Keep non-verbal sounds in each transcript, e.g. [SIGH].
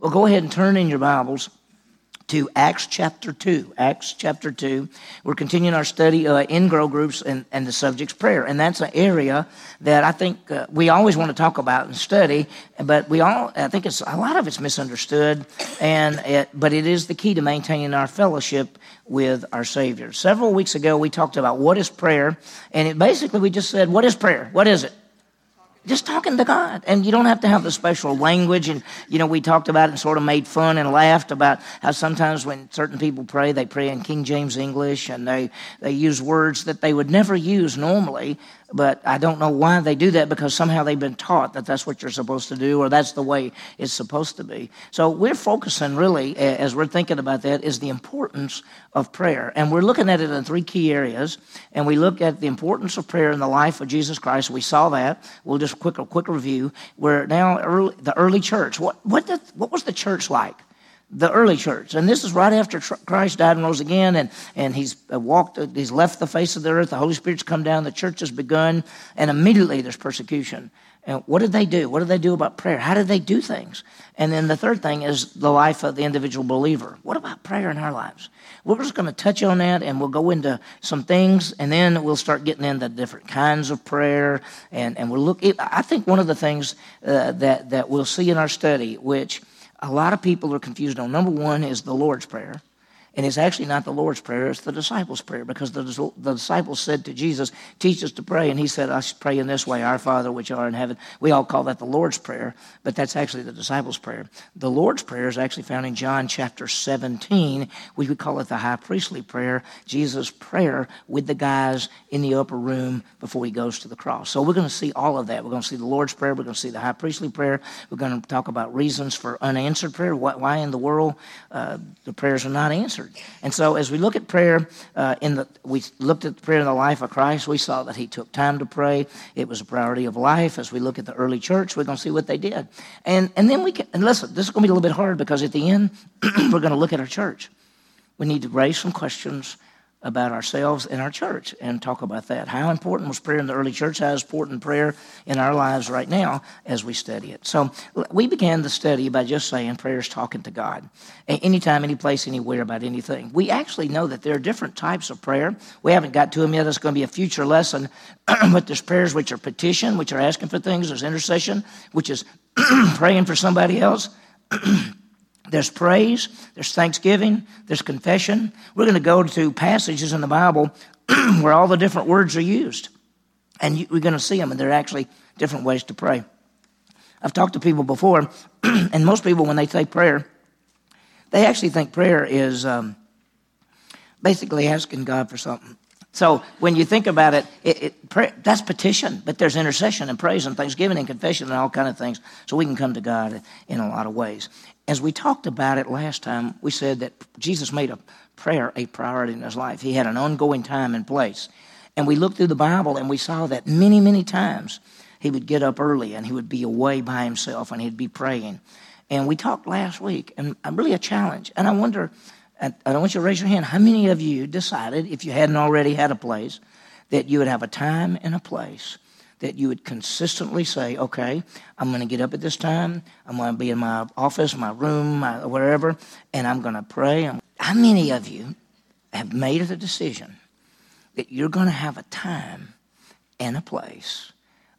Well, go ahead and turn in your Bibles to Acts chapter 2. Acts chapter 2. We're continuing our study uh, in grow groups and, and the subject's prayer. And that's an area that I think uh, we always want to talk about and study, but we all, I think it's a lot of it's misunderstood, and it, but it is the key to maintaining our fellowship with our Savior. Several weeks ago, we talked about what is prayer, and it basically we just said, What is prayer? What is it? Just talking to God. And you don't have to have the special language. And, you know, we talked about it and sort of made fun and laughed about how sometimes when certain people pray, they pray in King James English and they, they use words that they would never use normally but I don't know why they do that because somehow they've been taught that that's what you're supposed to do or that's the way it's supposed to be. So we're focusing really, as we're thinking about that, is the importance of prayer. And we're looking at it in three key areas. And we look at the importance of prayer in the life of Jesus Christ. We saw that. We'll just quick a quick review. We're now early, the early church. What, what, did, what was the church like? The early church. And this is right after Christ died and rose again, and, and he's uh, walked, uh, he's left the face of the earth, the Holy Spirit's come down, the church has begun, and immediately there's persecution. And what did they do? What did they do about prayer? How did they do things? And then the third thing is the life of the individual believer. What about prayer in our lives? We're just going to touch on that and we'll go into some things and then we'll start getting into different kinds of prayer. And, and we'll look, I think one of the things uh, that, that we'll see in our study, which a lot of people are confused on. Number one is the Lord's Prayer. And it's actually not the Lord's Prayer, it's the disciples' prayer because the, the disciples said to Jesus, Teach us to pray. And he said, I pray in this way, Our Father which art in heaven. We all call that the Lord's Prayer, but that's actually the disciples' prayer. The Lord's Prayer is actually found in John chapter 17, which we call it the high priestly prayer, Jesus' prayer with the guys in the upper room before he goes to the cross. So we're going to see all of that. We're going to see the Lord's Prayer, we're going to see the high priestly prayer, we're going to talk about reasons for unanswered prayer, why in the world uh, the prayers are not answered answered. And so, as we look at prayer, uh, in the we looked at prayer in the life of Christ. We saw that He took time to pray. It was a priority of life. As we look at the early church, we're going to see what they did. And and then we can and listen. This is going to be a little bit hard because at the end, [CLEARS THROAT] we're going to look at our church. We need to raise some questions about ourselves and our church and talk about that. How important was prayer in the early church? How important prayer in our lives right now as we study it? So we began the study by just saying prayer is talking to God. Anytime, any place, anywhere about anything. We actually know that there are different types of prayer. We haven't got to them yet. It's going to be a future lesson. [CLEARS THROAT] but there's prayers which are petition, which are asking for things. There's intercession, which is [CLEARS THROAT] praying for somebody else. [CLEARS THROAT] There's praise, there's thanksgiving, there's confession. We're going to go to passages in the Bible [CLEARS THROAT] where all the different words are used. And we're going to see them, and they're actually different ways to pray. I've talked to people before, [CLEARS THROAT] and most people, when they say prayer, they actually think prayer is um, basically asking God for something. So when you think about it, it, it that's petition, but there's intercession and praise and thanksgiving and confession and all kind of things. So we can come to God in a lot of ways. As we talked about it last time, we said that Jesus made a prayer a priority in his life. He had an ongoing time and place. And we looked through the Bible and we saw that many, many times he would get up early and he would be away by himself and he'd be praying. And we talked last week, and I'm really a challenge. And I wonder, I don't want you to raise your hand, how many of you decided, if you hadn't already had a place, that you would have a time and a place that you would consistently say, okay, I'm going to get up at this time. I'm going to be in my office, my room, my, wherever, and I'm going to pray. How many of you have made the decision that you're going to have a time and a place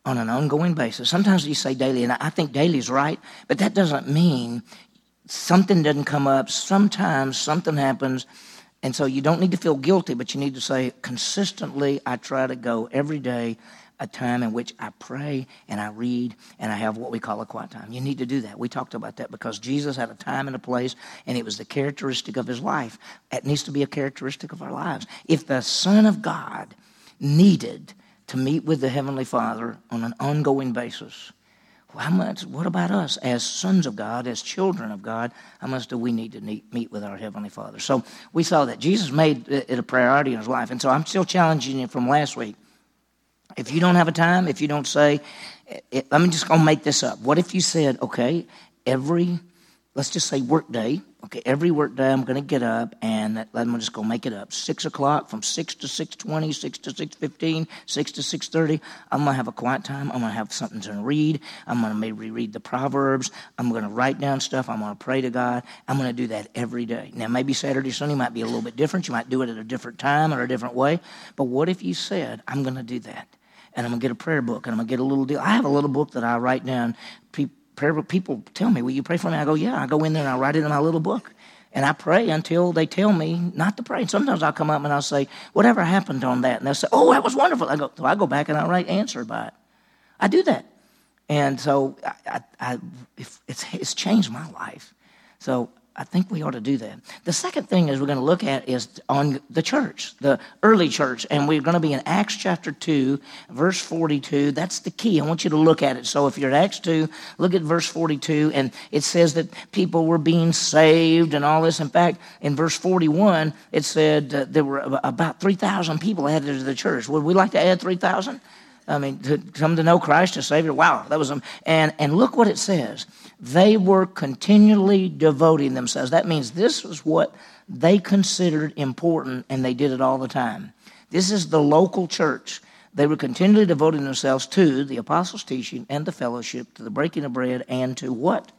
on an ongoing basis? Sometimes you say daily, and I think daily is right, but that doesn't mean something doesn't come up. Sometimes something happens. And so you don't need to feel guilty, but you need to say, consistently, I try to go every day a time in which I pray and I read and I have what we call a quiet time. You need to do that. We talked about that because Jesus had a time and a place, and it was the characteristic of his life. It needs to be a characteristic of our lives. If the Son of God needed to meet with the Heavenly Father on an ongoing basis, how much, what about us as sons of God, as children of God? How much do we need to meet with our Heavenly Father? So we saw that Jesus made it a priority in his life. And so I'm still challenging you from last week if you don't have a time, if you don't say, it, let me just go make this up. What if you said, okay, every let's just say work day. Okay, every work day I'm going to get up and I'm just going to make it up. Six o'clock from six to six twenty, six to six fifteen, six to six thirty. I'm going to have a quiet time. I'm going to have something to read. I'm going to maybe read the Proverbs. I'm going to write down stuff. I'm going to pray to God. I'm going to do that every day. Now, maybe Saturday, Sunday might be a little bit different. You might do it at a different time or a different way. But what if you said, I'm going to do that? And I'm going to get a prayer book and I'm going to get a little deal. I have a little book that I write down prayer, book. people tell me, Will you pray for me? I go, Yeah. I go in there and I write it in my little book. And I pray until they tell me not to pray. And sometimes I'll come up and I'll say, Whatever happened on that? And they'll say, Oh, that was wonderful. I go, so I go back and I write answer by it. I do that. And so I, I, I it's, it's changed my life. So I think we ought to do that. The second thing is we're going to look at is on the church, the early church, and we're going to be in Acts chapter 2, verse 42. That's the key. I want you to look at it. So if you're at Acts 2, look at verse 42, and it says that people were being saved and all this. In fact, in verse 41, it said uh, there were about 3,000 people added to the church. Would we like to add 3,000? I mean, to come to know Christ as Savior. Wow, that was, um, and, and look what it says. They were continually devoting themselves. That means this was what they considered important and they did it all the time. This is the local church. They were continually devoting themselves to the apostles' teaching and the fellowship, to the breaking of bread, and to what?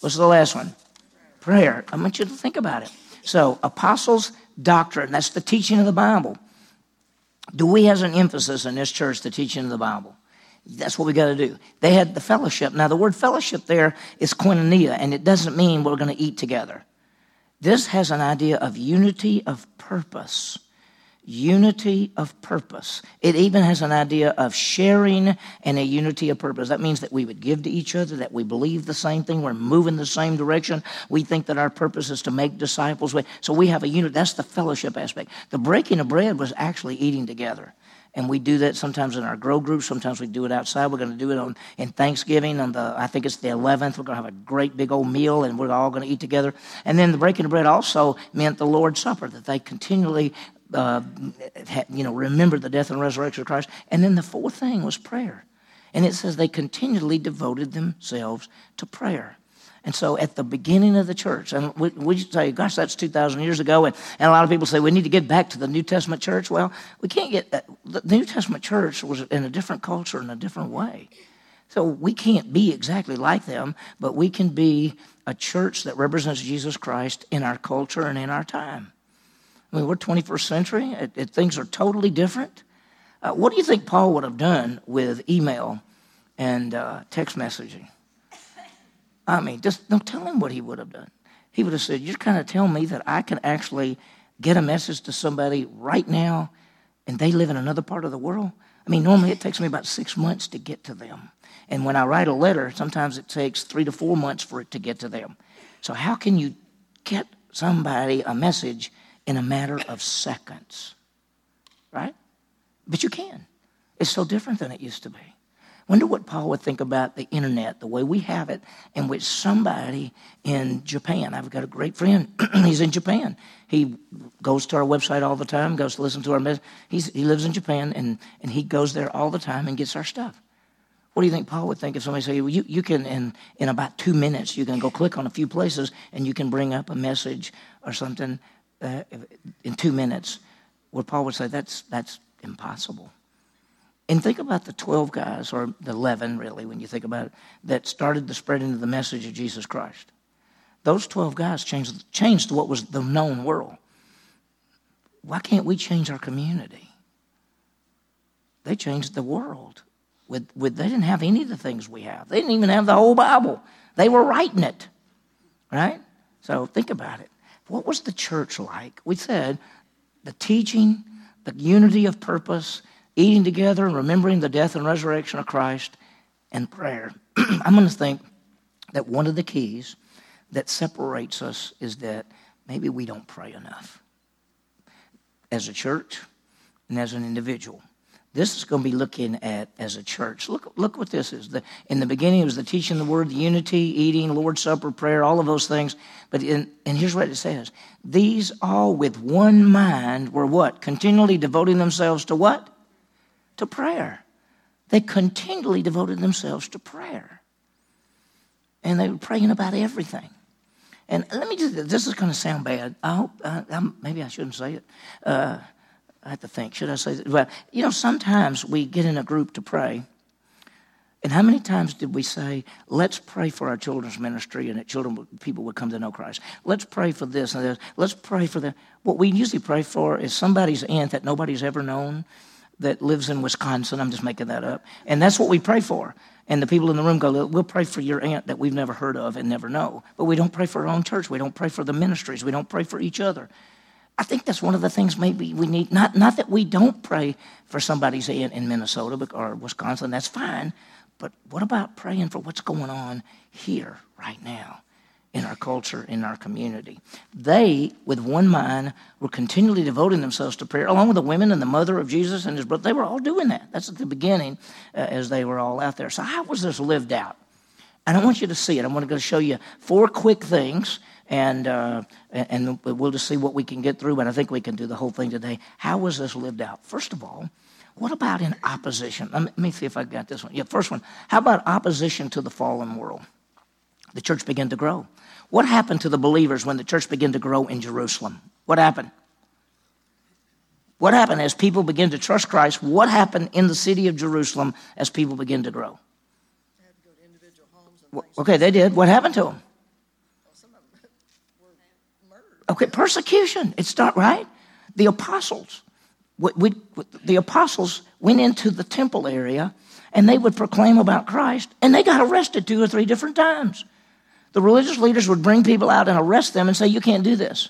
What's the last one? Prayer. I want you to think about it. So, apostles' doctrine, that's the teaching of the Bible. Do we have an emphasis in this church, the teaching of the Bible? That's what we got to do. They had the fellowship. Now, the word fellowship there is koinonia, and it doesn't mean we're going to eat together. This has an idea of unity of purpose unity of purpose. It even has an idea of sharing and a unity of purpose. That means that we would give to each other, that we believe the same thing, we're moving the same direction. We think that our purpose is to make disciples. So we have a unit. That's the fellowship aspect. The breaking of bread was actually eating together. And we do that sometimes in our grow group. Sometimes we do it outside. We're going to do it on in Thanksgiving on the I think it's the 11th. We're going to have a great big old meal, and we're all going to eat together. And then the breaking of bread also meant the Lord's Supper that they continually uh, you know, remember the death and resurrection of Christ. And then the fourth thing was prayer. And it says they continually devoted themselves to prayer. And so at the beginning of the church, and we, we say, gosh, that's 2,000 years ago. And, and a lot of people say we need to get back to the New Testament church. Well, we can't get that. The New Testament church was in a different culture in a different way. So we can't be exactly like them, but we can be a church that represents Jesus Christ in our culture and in our time. I mean, we're 21st century. It, it, things are totally different. Uh, what do you think Paul would have done with email and uh, text messaging? I mean, just don't tell him what he would have done. He would have said, You're kind of telling me that I can actually get a message to somebody right now and they live in another part of the world? I mean, normally it takes me about six months to get to them. And when I write a letter, sometimes it takes three to four months for it to get to them. So, how can you get somebody a message in a matter of seconds. Right? But you can. It's so different than it used to be. Wonder what Paul would think about the internet, the way we have it, in which somebody in Japan, I've got a great friend, [CLEARS THROAT] he's in Japan. He goes to our website all the time, goes to listen to our message. He's, he lives in Japan, and, and he goes there all the time and gets our stuff. What do you think Paul would think if somebody said, well, you, you can, in, in about two minutes, you can go click on a few places and you can bring up a message or something uh, in two minutes, where Paul would say that's, that's impossible. And think about the 12 guys, or the 11 really, when you think about it, that started the spreading of the message of Jesus Christ. Those 12 guys changed, changed what was the known world. Why can't we change our community? They changed the world. With, with, they didn't have any of the things we have. They didn't even have the whole Bible. They were writing it, right? So think about it. What was the church like? We said the teaching, the unity of purpose, eating together remembering the death and resurrection of Christ, and prayer. [CLEARS THROAT] I'm going to think that one of the keys that separates us is that maybe we don't pray enough as a church and as an individual. This is going to be looking at as a church. Look, look what this is. The, in the beginning, it was the teaching the word, the unity, eating, Lord's Supper, prayer, all of those things. But in, and here's what it says: These all with one mind were what? Continually devoting themselves to what? To prayer. They continually devoted themselves to prayer, and they were praying about everything. And let me just, this is going to sound bad. I hope, uh, maybe I shouldn't say it. Uh, I have to think, should I say that? Well, you know, sometimes we get in a group to pray. And how many times did we say, let's pray for our children's ministry and that children, people would come to know Christ? Let's pray for this and this. Let's pray for that. What we usually pray for is somebody's aunt that nobody's ever known that lives in Wisconsin. I'm just making that up. And that's what we pray for. And the people in the room go, We'll pray for your aunt that we've never heard of and never know. But we don't pray for our own church. We don't pray for the ministries. We don't pray for each other. I think that's one of the things maybe we need. Not, not that we don't pray for somebody's in Minnesota or Wisconsin, that's fine. But what about praying for what's going on here right now? in our culture, in our community. They, with one mind, were continually devoting themselves to prayer, along with the women and the mother of Jesus and his brother. They were all doing that. That's at the beginning uh, as they were all out there. So, how was this lived out? And I want you to see it. I'm going to go show you four quick things, and, uh, and we'll just see what we can get through, but I think we can do the whole thing today. How was this lived out? First of all, what about in opposition? Let me see if I got this one. Yeah, first one. How about opposition to the fallen world? The church began to grow. What happened to the believers when the church began to grow in Jerusalem? What happened? What happened as people began to trust Christ? What happened in the city of Jerusalem as people began to grow? okay, they did. What happened to them? Okay, persecution. It's not right. The apostles, we, we, the apostles went into the temple area and they would proclaim about Christ, and they got arrested two or three different times. The religious leaders would bring people out and arrest them and say, You can't do this.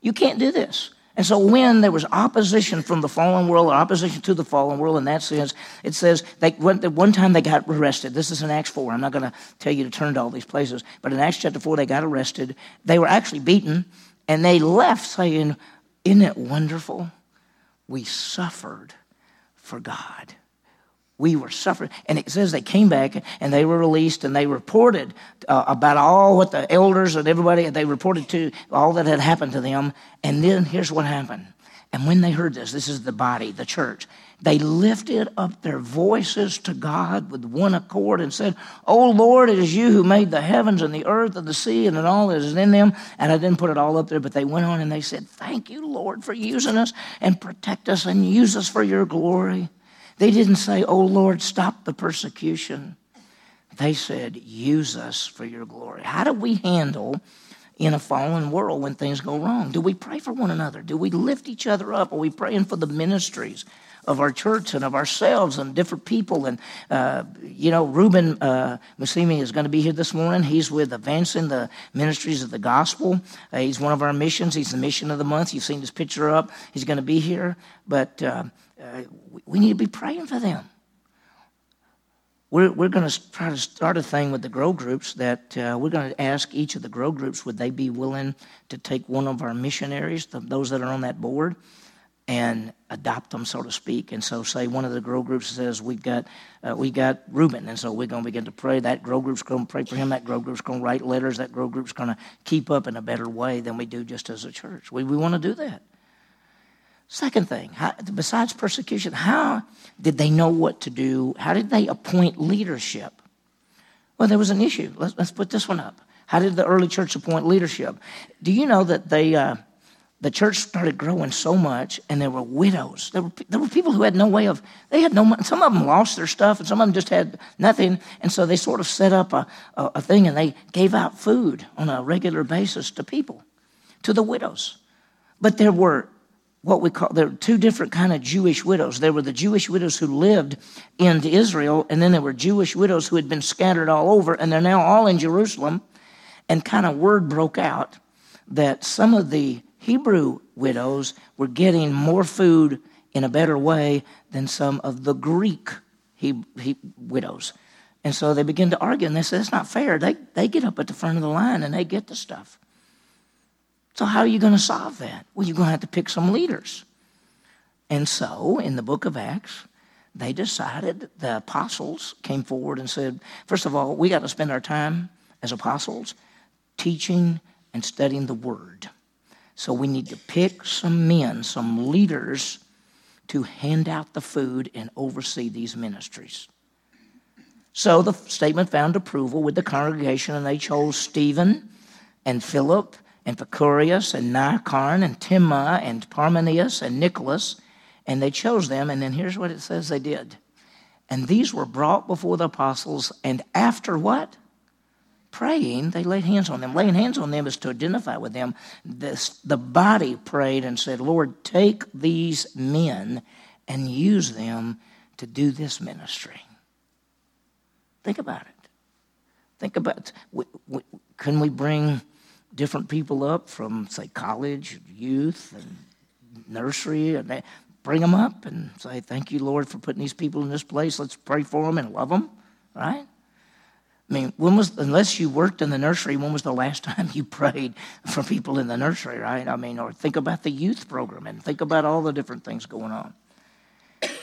You can't do this. And so, when there was opposition from the fallen world, or opposition to the fallen world in that sense, it says they went, one time they got arrested. This is in Acts 4. I'm not going to tell you to turn to all these places, but in Acts chapter 4, they got arrested. They were actually beaten, and they left saying, Isn't it wonderful? We suffered for God we were suffering. And it says they came back and they were released and they reported uh, about all what the elders and everybody, they reported to all that had happened to them. And then here's what happened. And when they heard this, this is the body, the church, they lifted up their voices to God with one accord and said, Oh Lord, it is you who made the heavens and the earth and the sea and all that is in them. And I didn't put it all up there, but they went on and they said, Thank you, Lord, for using us and protect us and use us for your glory. They didn't say, Oh Lord, stop the persecution. They said, Use us for your glory. How do we handle in a fallen world when things go wrong? Do we pray for one another? Do we lift each other up? Are we praying for the ministries? of our church and of ourselves and different people. And, uh, you know, Ruben uh, Musimi is going to be here this morning. He's with Advancing the Ministries of the Gospel. Uh, he's one of our missions. He's the mission of the month. You've seen his picture up. He's going to be here. But uh, uh, we need to be praying for them. We're, we're going to try to start a thing with the grow groups that uh, we're going to ask each of the grow groups would they be willing to take one of our missionaries, the, those that are on that board, and adopt them, so to speak. And so, say one of the grow groups says we've got uh, we got Reuben, and so we're going to begin to pray. That grow group's going to pray for him. That grow group's going to write letters. That grow group's going to keep up in a better way than we do just as a church. We we want to do that. Second thing, how, besides persecution, how did they know what to do? How did they appoint leadership? Well, there was an issue. Let's, let's put this one up. How did the early church appoint leadership? Do you know that they, uh, the church started growing so much, and there were widows. There were, there were people who had no way of, they had no. Some of them lost their stuff, and some of them just had nothing. And so they sort of set up a, a, a thing, and they gave out food on a regular basis to people, to the widows. But there were what we call there were two different kind of Jewish widows. There were the Jewish widows who lived in Israel, and then there were Jewish widows who had been scattered all over, and they're now all in Jerusalem. And kind of word broke out that some of the Hebrew widows were getting more food in a better way than some of the Greek he, he, widows. And so they begin to argue, and they say, That's not fair. They, they get up at the front of the line and they get the stuff. So, how are you going to solve that? Well, you're going to have to pick some leaders. And so, in the book of Acts, they decided, the apostles came forward and said, first of all, we got to spend our time as apostles teaching and studying the word. So, we need to pick some men, some leaders to hand out the food and oversee these ministries. So the statement found approval with the congregation, and they chose Stephen and Philip and Prochorus and Nicanor and Timon and Parmenas and Nicholas, and they chose them. And then here's what it says they did. And these were brought before the apostles, and after what? Praying, they laid hands on them. Laying hands on them is to identify with them. This, the body prayed and said, Lord, take these men and use them to do this ministry. Think about it. Think about, we, we, can we bring different people up from, say, college, youth, and nursery, and they, bring them up and say, Thank you, Lord, for putting these people in this place. Let's pray for them and love them, right? I mean, when was, unless you worked in the nursery, when was the last [LAUGHS] time you prayed for people in the nursery, right? I mean, or think about the youth program and think about all the different things going on.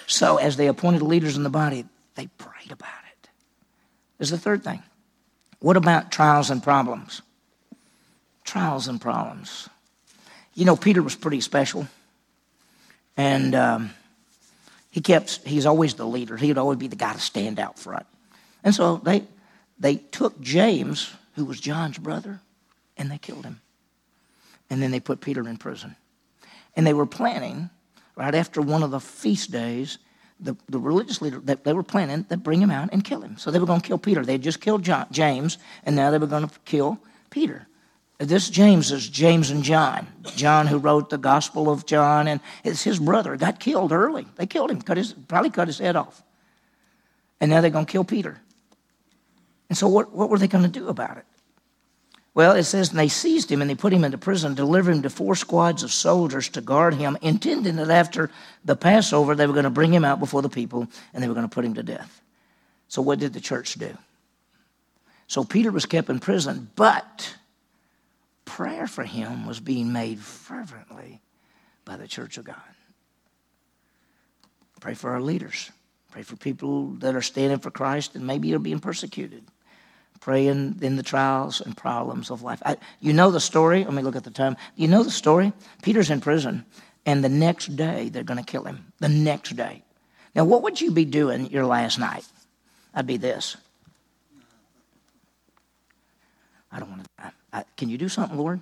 So, as they appointed leaders in the body, they prayed about it. There's the third thing. What about trials and problems? Trials and problems. You know, Peter was pretty special. And um, he kept, he's always the leader. He would always be the guy to stand out front. And so they, they took James, who was John's brother, and they killed him. And then they put Peter in prison. And they were planning, right after one of the feast days, the, the religious leader, they, they were planning to bring him out and kill him. So they were going to kill Peter. They had just killed John, James, and now they were going to kill Peter. This James is James and John. John, who wrote the Gospel of John, and it's his brother, got killed early. They killed him, cut his, probably cut his head off. And now they're going to kill Peter. And so, what, what were they going to do about it? Well, it says, and they seized him and they put him into prison, delivered him to four squads of soldiers to guard him, intending that after the Passover, they were going to bring him out before the people and they were going to put him to death. So, what did the church do? So, Peter was kept in prison, but prayer for him was being made fervently by the church of God. Pray for our leaders. Pray for people that are standing for Christ and maybe are being persecuted. Pray in, in the trials and problems of life. I, you know the story. Let me look at the time. You know the story? Peter's in prison, and the next day they're going to kill him. The next day. Now, what would you be doing your last night? I'd be this. I don't want to die. Can you do something, Lord?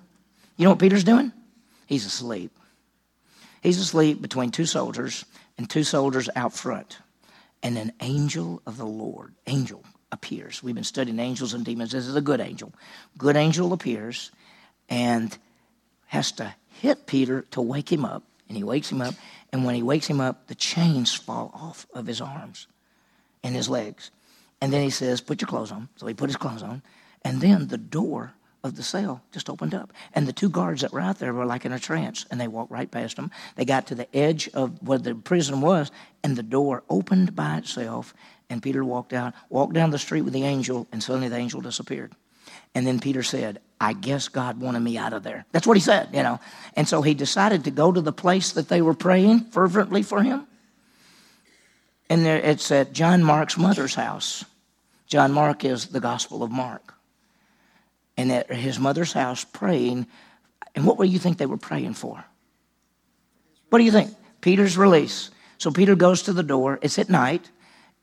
You know what Peter's doing? He's asleep. He's asleep between two soldiers and two soldiers out front. And an angel of the Lord, angel, appears. We've been studying angels and demons. This is a good angel. Good angel appears and has to hit Peter to wake him up. And he wakes him up. And when he wakes him up, the chains fall off of his arms and his legs. And then he says, Put your clothes on. So he put his clothes on. And then the door of the cell just opened up. And the two guards that were out there were like in a trance, and they walked right past them. They got to the edge of where the prison was, and the door opened by itself. And Peter walked out, walked down the street with the angel, and suddenly the angel disappeared. And then Peter said, I guess God wanted me out of there. That's what he said, you know. And so he decided to go to the place that they were praying fervently for him. And there, it's at John Mark's mother's house. John Mark is the Gospel of Mark and at his mother's house praying. And what do you think they were praying for? What do you think? Peter's release. So Peter goes to the door. It's at night,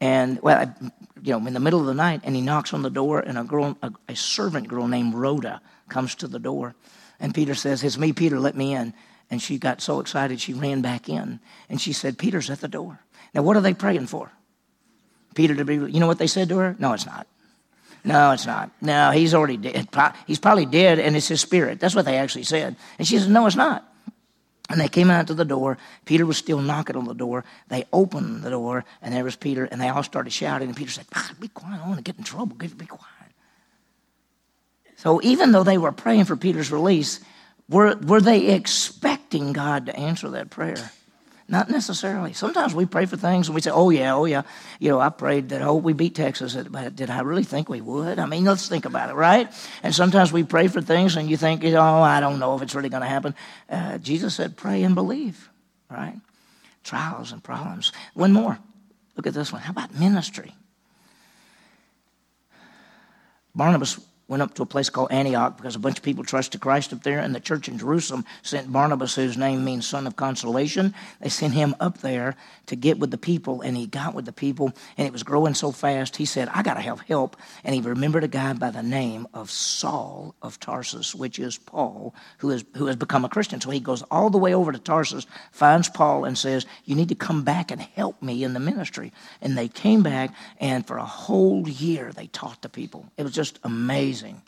and well, you know, in the middle of the night, and he knocks on the door, and a girl, a, a servant girl named Rhoda, comes to the door, and Peter says, "It's me, Peter. Let me in." And she got so excited she ran back in, and she said, "Peter's at the door." Now, what are they praying for? Peter to be. You know what they said to her? No, it's not. No, it's not. No, he's already dead. He's probably dead, and it's his spirit. That's what they actually said. And she said, No, it's not. And they came out to the door. Peter was still knocking on the door. They opened the door, and there was Peter, and they all started shouting. And Peter said, ah, Be quiet. I want to get in trouble. Be quiet. So even though they were praying for Peter's release, were, were they expecting God to answer that prayer? Not necessarily. Sometimes we pray for things and we say, oh, yeah, oh, yeah. You know, I prayed that, oh, we beat Texas, but did I really think we would? I mean, let's think about it, right? And sometimes we pray for things and you think, oh, I don't know if it's really going to happen. Uh, Jesus said, pray and believe, right? Trials and problems. One more. Look at this one. How about ministry? Barnabas went up to a place called Antioch because a bunch of people trusted Christ up there, and the church in Jerusalem sent Barnabas, whose name means son of consolation. They sent him up there to get with the people, and he got with the people, and it was growing so fast. He said, I got to have help. And he remembered a guy by the name of Saul of Tarsus, which is Paul, who, is, who has become a Christian. So he goes all the way over to Tarsus, finds Paul, and says, You need to come back and help me in the ministry. And they came back, and for a whole year, they taught the people. It was just amazing amazing.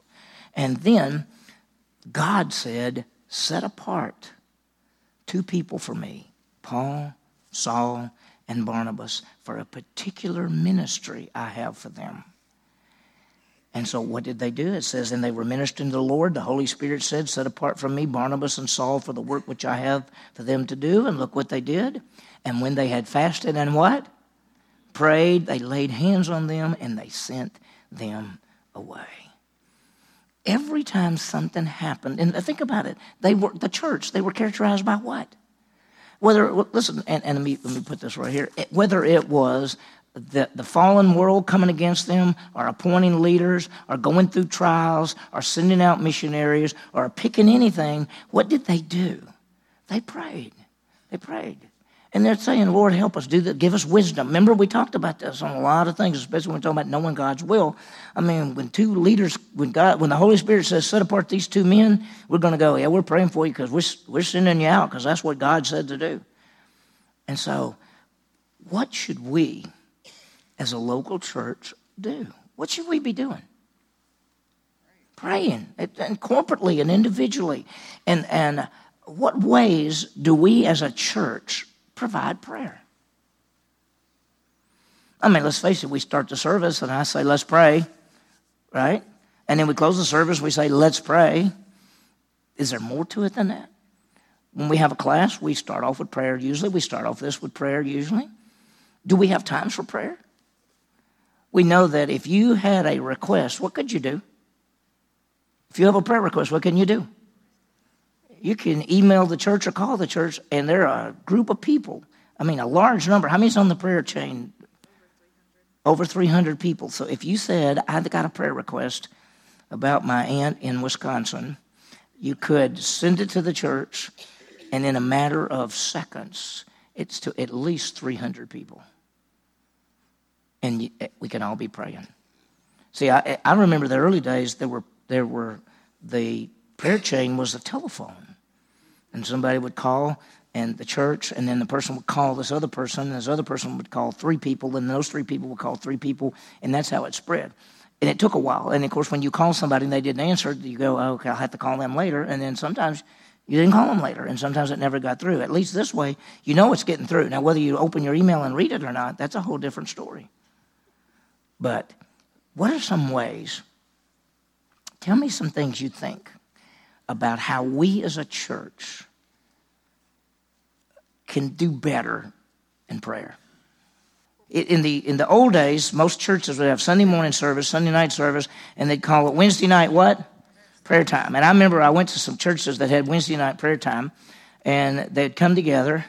And then God said, Set apart two people for me Paul, Saul, and Barnabas for a particular ministry I have for them. And so, what did they do? It says, And they were ministering to the Lord. The Holy Spirit said, Set apart from me Barnabas and Saul for the work which I have for them to do. And look what they did. And when they had fasted and what? Prayed, they laid hands on them and they sent them away every time something happened, and think about it, they were the church. They were characterized by what? Whether listen, and, and let me let me put this right here. Whether it was the, the fallen world coming against them, or appointing leaders, or going through trials, or sending out missionaries, or picking anything, what did they do? They prayed. They prayed. And they're saying, Lord, help us do that. Give us wisdom. Remember, we talked about this on a lot of things, especially when we're talking about knowing God's will. I mean, when two leaders, when God, when the Holy Spirit says, set apart these two men, we're going to go, yeah, we're praying for you because we're, we're sending you out because that's what God said to do. And so, what should we, as a local church, do? What should we be doing? Praying, and corporately and individually. And, and what ways do we as a church provide prayer. I mean, let's face it, we start the service and I say, let's pray, right? And then we close the service, we say, let's pray. Is there more to it than that? When we have a class, we start off with prayer usually. We start off this with prayer usually. Do we have times for prayer? We know that if you had a request, what could you do? If you have a prayer request, what can you do? You can email the church or call the church, and there are a group of people. I mean, a large number. How many's on the prayer chain? Over 300 people. So if you said, I've got a prayer request about my aunt in Wisconsin, you could send it to the church, and in a matter of seconds, it's to at least 300 people. And eh, we can all be praying. See, I, eh, I remember the early days, there were, there were the prayer chain was the telephone and somebody would call and the church, and then the person would call this other person, and this other person would call three people, and those three people would call three people, and that's how it spread. And it took a while. And of course, when you call somebody and they didn't answer, you go, oh, okay, I'll have to call them later. And then sometimes you didn't call them later, and sometimes it never got through. At least this way, you know it's getting through. Now, whether you open your email and read it or not, that's a whole different story. But what are some ways? Tell me some things you think about how we as a church can do better in prayer. In the, in the old days, most churches would have Sunday morning service, Sunday night service, and they'd call it Wednesday night what? Prayer time. And I remember I went to some churches that had Wednesday night prayer time, and they'd come together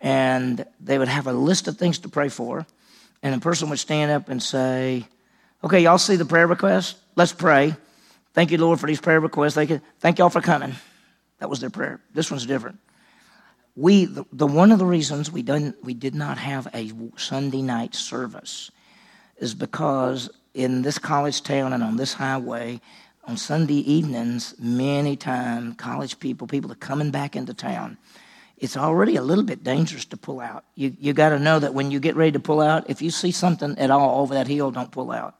and they would have a list of things to pray for. And a person would stand up and say, Okay, y'all see the prayer request? Let's pray. Thank you, Lord, for these prayer requests. Thank you. Thank y'all for coming. That was their prayer. This one's different we the, the, one of the reasons we didn't we did not have a Sunday night service is because in this college town and on this highway on Sunday evenings, many times college people, people are coming back into town. It's already a little bit dangerous to pull out. You you got to know that when you get ready to pull out, if you see something at all over that hill, don't pull out.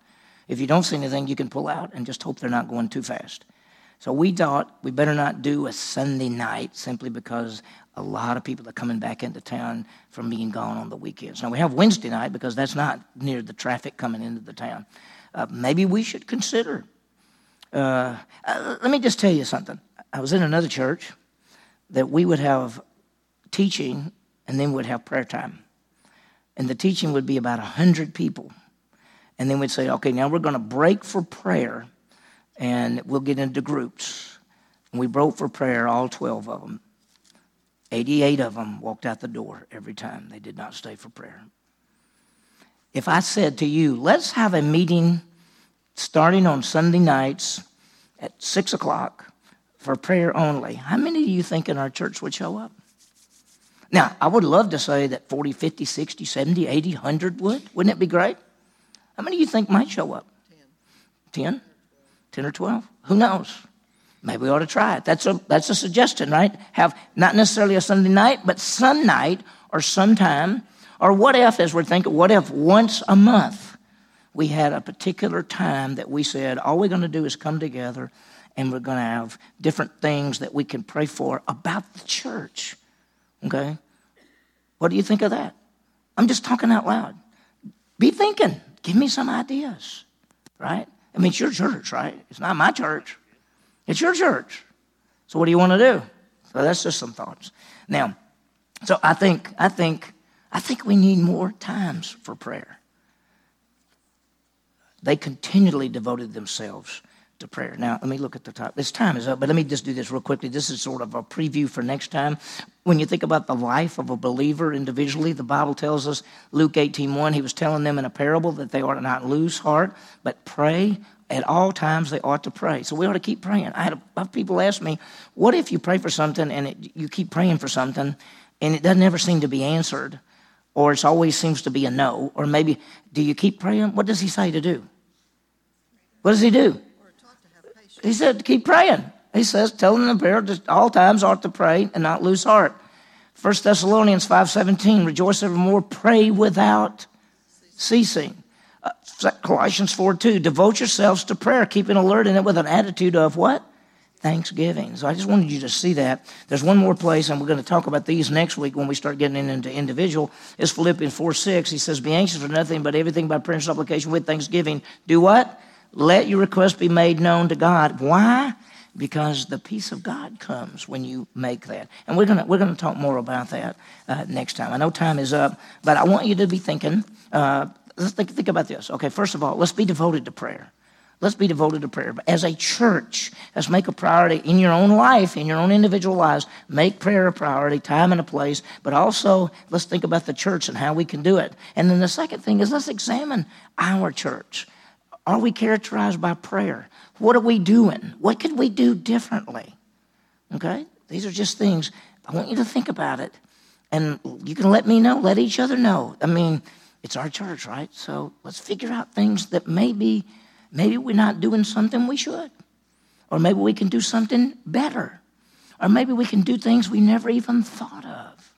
If you don't see anything, you can pull out and just hope they're not going too fast. So we thought we better not do a Sunday night simply because a lot of people are coming back into town from being gone on the weekends. Now we have Wednesday night because that's not near the traffic coming into the town. Uh, maybe we should consider. Uh, uh, let me just tell you something. I was in another church that we would have teaching and then we'd have prayer time. And the teaching would be about 100 people. And then we'd say, okay, now we're going to break for prayer and we'll get into groups. And we broke for prayer, all 12 of them. 88 of them walked out the door every time. They did not stay for prayer. If I said to you, let's have a meeting starting on Sunday nights at 6 o'clock for prayer only, how many do you think in our church would show up? Now, I would love to say that 40, 50, 60, 70, 80, 100 would. Wouldn't it be great? How many do you think might show up? 10. 10? 10 or 12? Who knows? Maybe we ought to try it. That's a, that's a suggestion, right? Have not necessarily a Sunday night, but some night or sometime. Or what if, as we're thinking, what if once a month we had a particular time that we said, all we're going to do is come together and we're going to have different things that we can pray for about the church. Okay? What do you think of that? I'm just talking out loud. Be thinking. Give me some ideas, right? I mean, it's your church, right? It's not my church. It's your church. So what do you want to do? So that's just some thoughts. Now, so I think, I think, I think we need more times for prayer. They continually devoted themselves to prayer. Now, let me look at the top. This time is up, but let me just do this real quickly. This is sort of a preview for next time. When you think about the life of a believer individually, the Bible tells us, Luke 18 1, he was telling them in a parable that they ought to not lose heart, but pray at all times they ought to pray. So we ought to keep praying. I had a, a people ask me, what if you pray for something and it, you keep praying for something and it doesn't ever seem to be answered? Or it always seems to be a no. Or maybe, do you keep praying? What does he say to do? What does he do? He said, keep praying. He says, tell them the prayer at all times ought to pray and not lose heart. 1 Thessalonians 5.17, rejoice evermore, pray without ceasing. Uh, Colossians 4 2, devote yourselves to prayer, keeping alert in it with an attitude of what? Thanksgiving. So I just wanted you to see that. There's one more place, and we're going to talk about these next week when we start getting into individual. It's Philippians 4 6. He says, Be anxious for nothing, but everything by prayer and supplication with thanksgiving. Do what? Let your request be made known to God. Why? Because the peace of God comes when you make that. And we're going to, we're to talk more about that uh, next time. I know time is up, but I want you to be thinking. Uh, let's think, think about this. Okay, first of all, let's be devoted to prayer. Let's be devoted to prayer. But as a church, let's make a priority in your own life, in your own individual lives. Make prayer a priority, time and a place. But also, let's think about the church and how we can do it. And then the second thing is let's examine our church. Are we characterized by prayer? What are we doing? What could we do differently? Okay? These are just things. I want you to think about it. And you can let me know, let each other know. I mean, it's our church, right? So let's figure out things that maybe, maybe we're not doing something we should. Or maybe we can do something better. Or maybe we can do things we never even thought of.